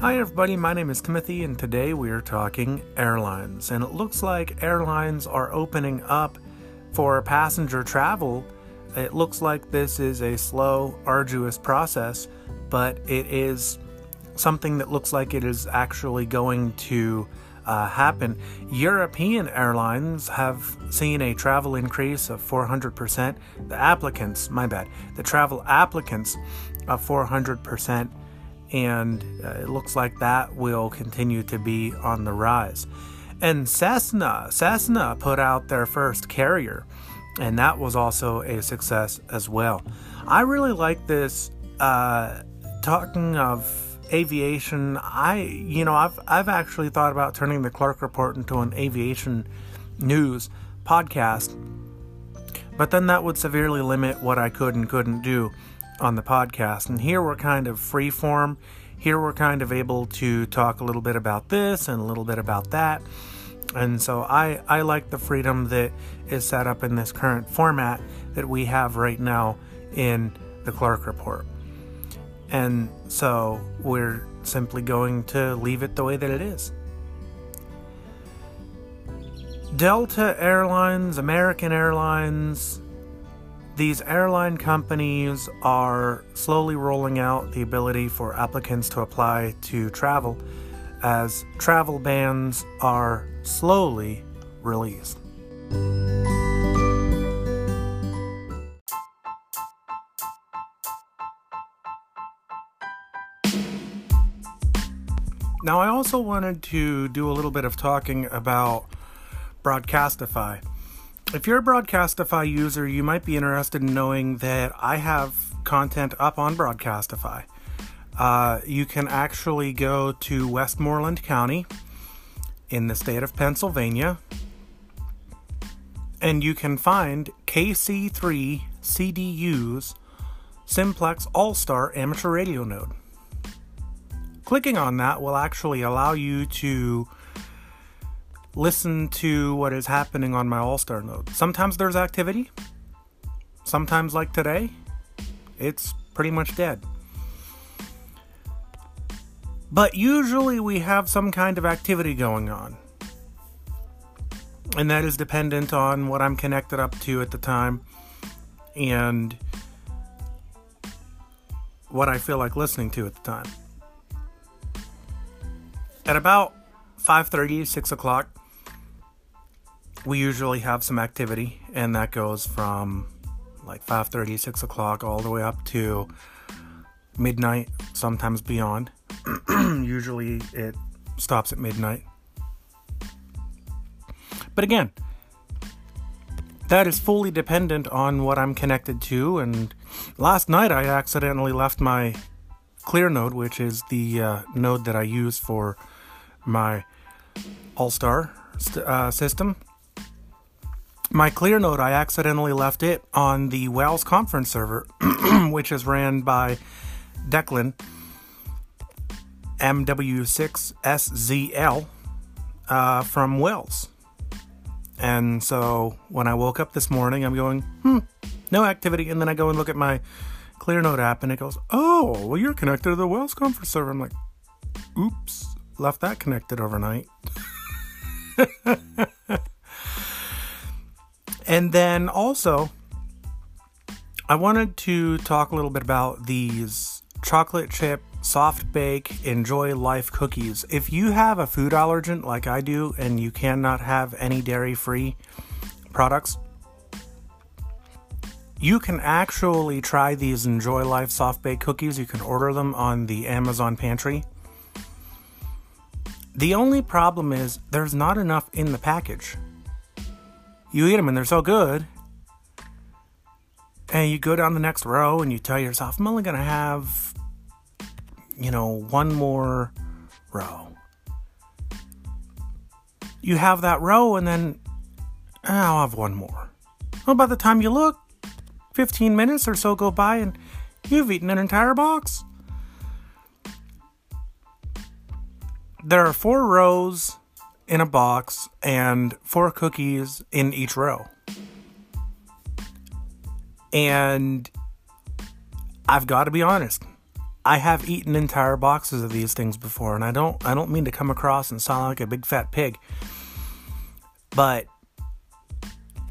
Hi, everybody. My name is Timothy, and today we are talking airlines. And it looks like airlines are opening up for passenger travel. It looks like this is a slow, arduous process, but it is something that looks like it is actually going to uh, happen. European airlines have seen a travel increase of 400%. The applicants, my bad, the travel applicants of 400% and uh, it looks like that will continue to be on the rise. And Cessna, Cessna put out their first carrier, and that was also a success as well. I really like this. Uh, talking of aviation, I you know I've I've actually thought about turning the Clark Report into an aviation news podcast, but then that would severely limit what I could and couldn't do on the podcast. And here we're kind of free form. Here we're kind of able to talk a little bit about this and a little bit about that. And so I, I like the freedom that is set up in this current format that we have right now in the Clark Report. And so we're simply going to leave it the way that it is. Delta Airlines, American Airlines, these airline companies are slowly rolling out the ability for applicants to apply to travel as travel bans are slowly released. Now, I also wanted to do a little bit of talking about Broadcastify. If you're a Broadcastify user, you might be interested in knowing that I have content up on Broadcastify. Uh, you can actually go to Westmoreland County in the state of Pennsylvania and you can find KC3 CDU's Simplex All Star Amateur Radio Node. Clicking on that will actually allow you to listen to what is happening on my All Star node. Sometimes there's activity, sometimes, like today, it's pretty much dead. But usually we have some kind of activity going on. And that is dependent on what I'm connected up to at the time and what I feel like listening to at the time. At about 5:30, 6 o'clock, we usually have some activity, and that goes from like 5:30, 6 o'clock, all the way up to midnight, sometimes beyond. usually, it stops at midnight. But again, that is fully dependent on what I'm connected to. And last night, I accidentally left my ClearNode, which is the uh, node that I use for my All Star st- uh, system my ClearNode, I accidentally left it on the Wales conference server, which is ran by Declan MW6SZL uh, from Wales. And so when I woke up this morning, I'm going, hmm, no activity. And then I go and look at my ClearNode app and it goes, oh, well, you're connected to the Wales conference server. I'm like, oops, left that connected overnight. And then also, I wanted to talk a little bit about these chocolate chip soft bake enjoy life cookies. If you have a food allergen like I do and you cannot have any dairy free products, you can actually try these Enjoy Life soft bake cookies. You can order them on the Amazon pantry. The only problem is there's not enough in the package you eat them and they're so good. And you go down the next row and you tell yourself, I'm only going to have, you know, one more row. You have that row and then ah, I'll have one more. Well, by the time you look, 15 minutes or so go by and you've eaten an entire box. There are four rows in a box and four cookies in each row. And I've got to be honest, I have eaten entire boxes of these things before, and I don't I don't mean to come across and sound like a big fat pig, but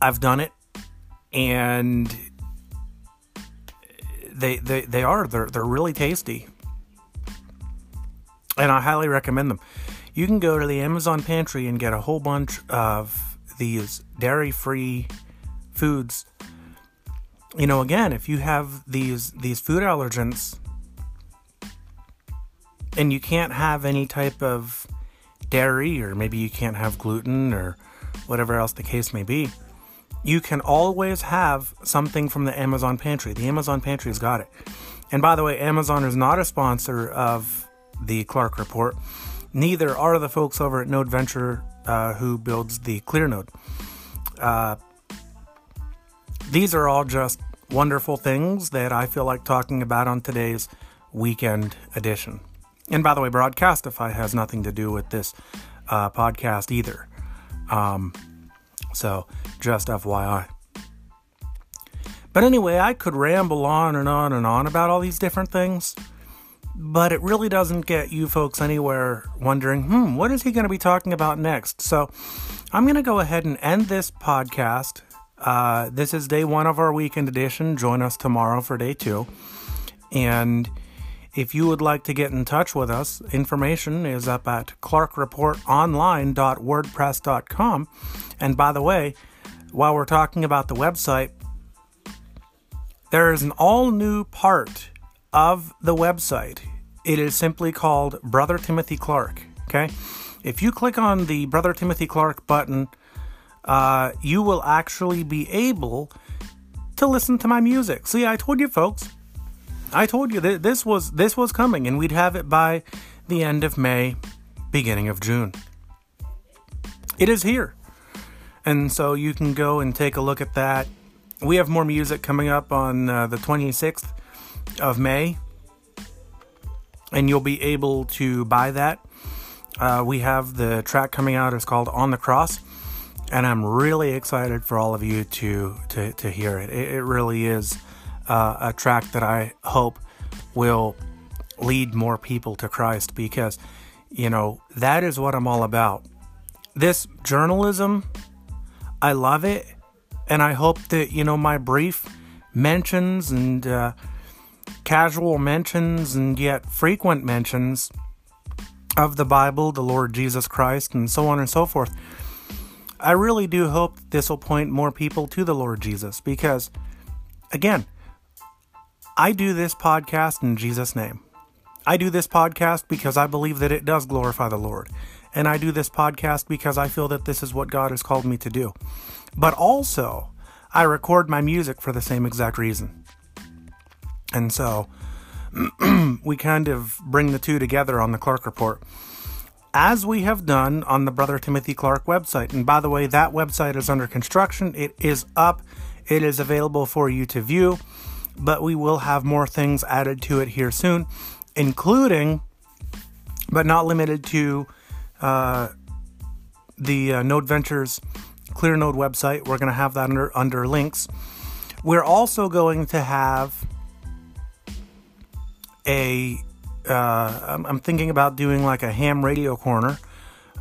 I've done it, and they they they are they're they're really tasty, and I highly recommend them. You can go to the Amazon pantry and get a whole bunch of these dairy-free foods. You know, again, if you have these these food allergens and you can't have any type of dairy or maybe you can't have gluten or whatever else the case may be, you can always have something from the Amazon pantry. The Amazon pantry's got it. And by the way, Amazon is not a sponsor of the Clark Report. Neither are the folks over at Node Venture uh, who builds the ClearNode. Uh, these are all just wonderful things that I feel like talking about on today's weekend edition. And by the way, Broadcastify has nothing to do with this uh, podcast either. Um, so, just FYI. But anyway, I could ramble on and on and on about all these different things, but it really doesn't get you folks anywhere wondering, hmm, what is he going to be talking about next? So, I'm going to go ahead and end this podcast. Uh, this is day one of our weekend edition. Join us tomorrow for day two. And if you would like to get in touch with us, information is up at clarkreportonline.wordpress.com. And by the way, while we're talking about the website, there is an all new part of the website. It is simply called Brother Timothy Clark. Okay? If you click on the Brother Timothy Clark button, uh, you will actually be able to listen to my music. See, I told you folks, I told you that this was this was coming, and we'd have it by the end of May, beginning of June. It is here, and so you can go and take a look at that. We have more music coming up on uh, the 26th of May, and you'll be able to buy that. Uh, we have the track coming out. It's called "On the Cross." and I'm really excited for all of you to to, to hear it. It, it really is uh, a track that I hope will lead more people to Christ because, you know, that is what I'm all about. This journalism, I love it. And I hope that, you know, my brief mentions and uh, casual mentions and yet frequent mentions of the Bible, the Lord Jesus Christ, and so on and so forth. I really do hope this will point more people to the Lord Jesus because, again, I do this podcast in Jesus' name. I do this podcast because I believe that it does glorify the Lord. And I do this podcast because I feel that this is what God has called me to do. But also, I record my music for the same exact reason. And so, we kind of bring the two together on the Clark Report. As we have done on the Brother Timothy Clark website. And by the way, that website is under construction, it is up, it is available for you to view but we will have more things added to it here soon, including, but not limited to, uh, the uh, Node Ventures ClearNode website. We're going to have that under under links. We're also going to have a. Uh, I'm, I'm thinking about doing like a ham radio corner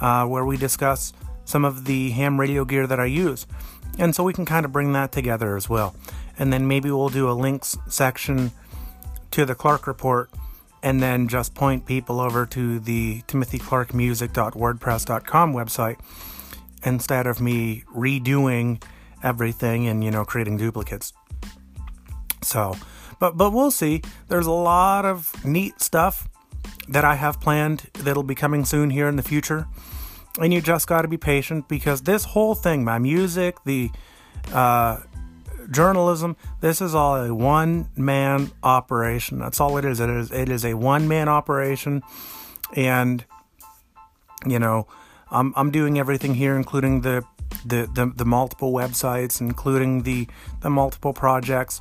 uh, where we discuss some of the ham radio gear that I use. And so we can kind of bring that together as well and then maybe we'll do a links section to the Clark report and then just point people over to the timothyclarkmusic.wordpress.com website instead of me redoing everything and you know creating duplicates so but but we'll see there's a lot of neat stuff that I have planned that'll be coming soon here in the future and you just got to be patient because this whole thing my music the uh, journalism, this is all a one man operation. That's all it is. It is it is a one man operation, and you know, I'm I'm doing everything here, including the the, the, the multiple websites, including the the multiple projects.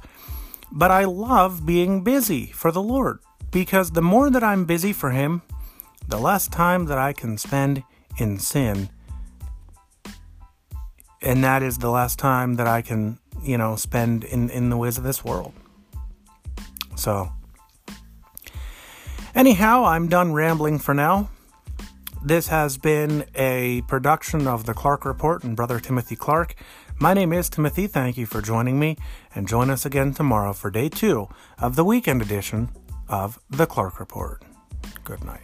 But I love being busy for the Lord because the more that I'm busy for Him, the less time that I can spend in sin. And that is the last time that I can you know, spend in, in the ways of this world. So, Anyhow, I'm done rambling for now. This has been a production of the Clark Report and Brother Timothy Clark. My name is Timothy. Thank you for joining me, and join us again tomorrow for day two of the weekend edition of the Clark Report. Good night.